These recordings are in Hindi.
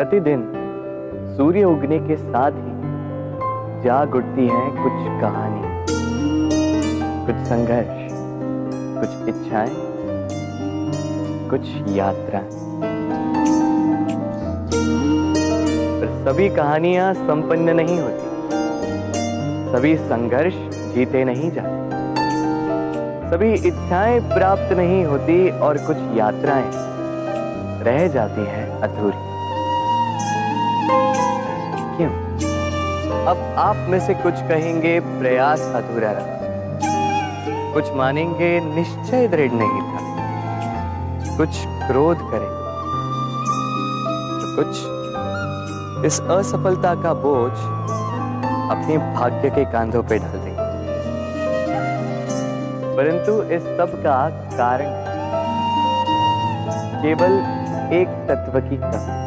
प्रतिदिन सूर्य उगने के साथ ही जाग उठती है कुछ कहानी, कुछ संघर्ष, कुछ इच्छाएँ, कुछ यात्रा पर सभी कहानियाँ संपन्न नहीं होती, सभी संघर्ष जीते नहीं जाते, सभी इच्छाएँ प्राप्त नहीं होती और कुछ यात्राएँ रह जाती हैं अधूरी। अब आप में से कुछ कहेंगे, प्रयास अधूरा रहा। कुछ मानेंगे, निश्चय दृढ़ नहीं था। कुछ क्रोध करें तो कुछ इस असफलता का बोझ अपने भाग्य के कांधों पर ढल देंगे। परंतु इस सब का कारण केवल एक तत्व की कमी।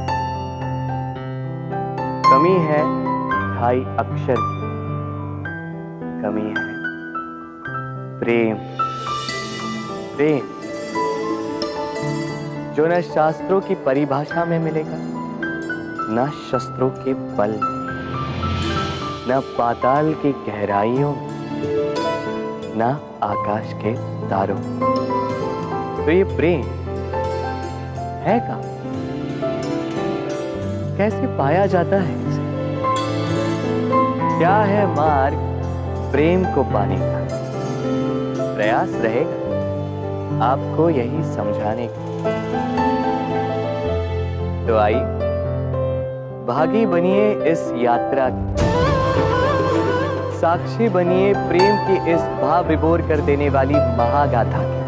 कमी है ढाई अक्षर की कमी है। प्रेम। प्रेम। जो न शास्त्रों की परिभाषा में मिलेगा, न शस्त्रों के बल न पाताल की गहराइयों न आकाश के तारों तो ये प्रेम है का कैसे पाया जाता है? क्या है मार्ग? प्रेम को पाने का। प्रयास रहेगा। आपको यही समझाने का। तो आई भागी बनिए इस यात्रा की। साक्षी बनिए प्रेम की इस भाव विभोर कर देने वाली महागाथा की।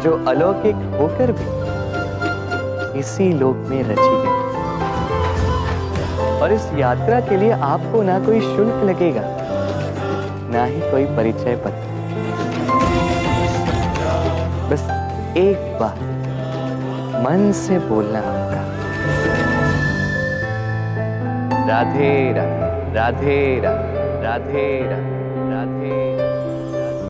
जो अलौकिक होकर भी इसी लोक में रची गई। और इस यात्रा के लिए आपको ना कोई शुल्क लगेगा, ना ही कोई परिचय पत्र। बस एक बार मन से बोलना होगा राधे राधे राधे राधे राधे।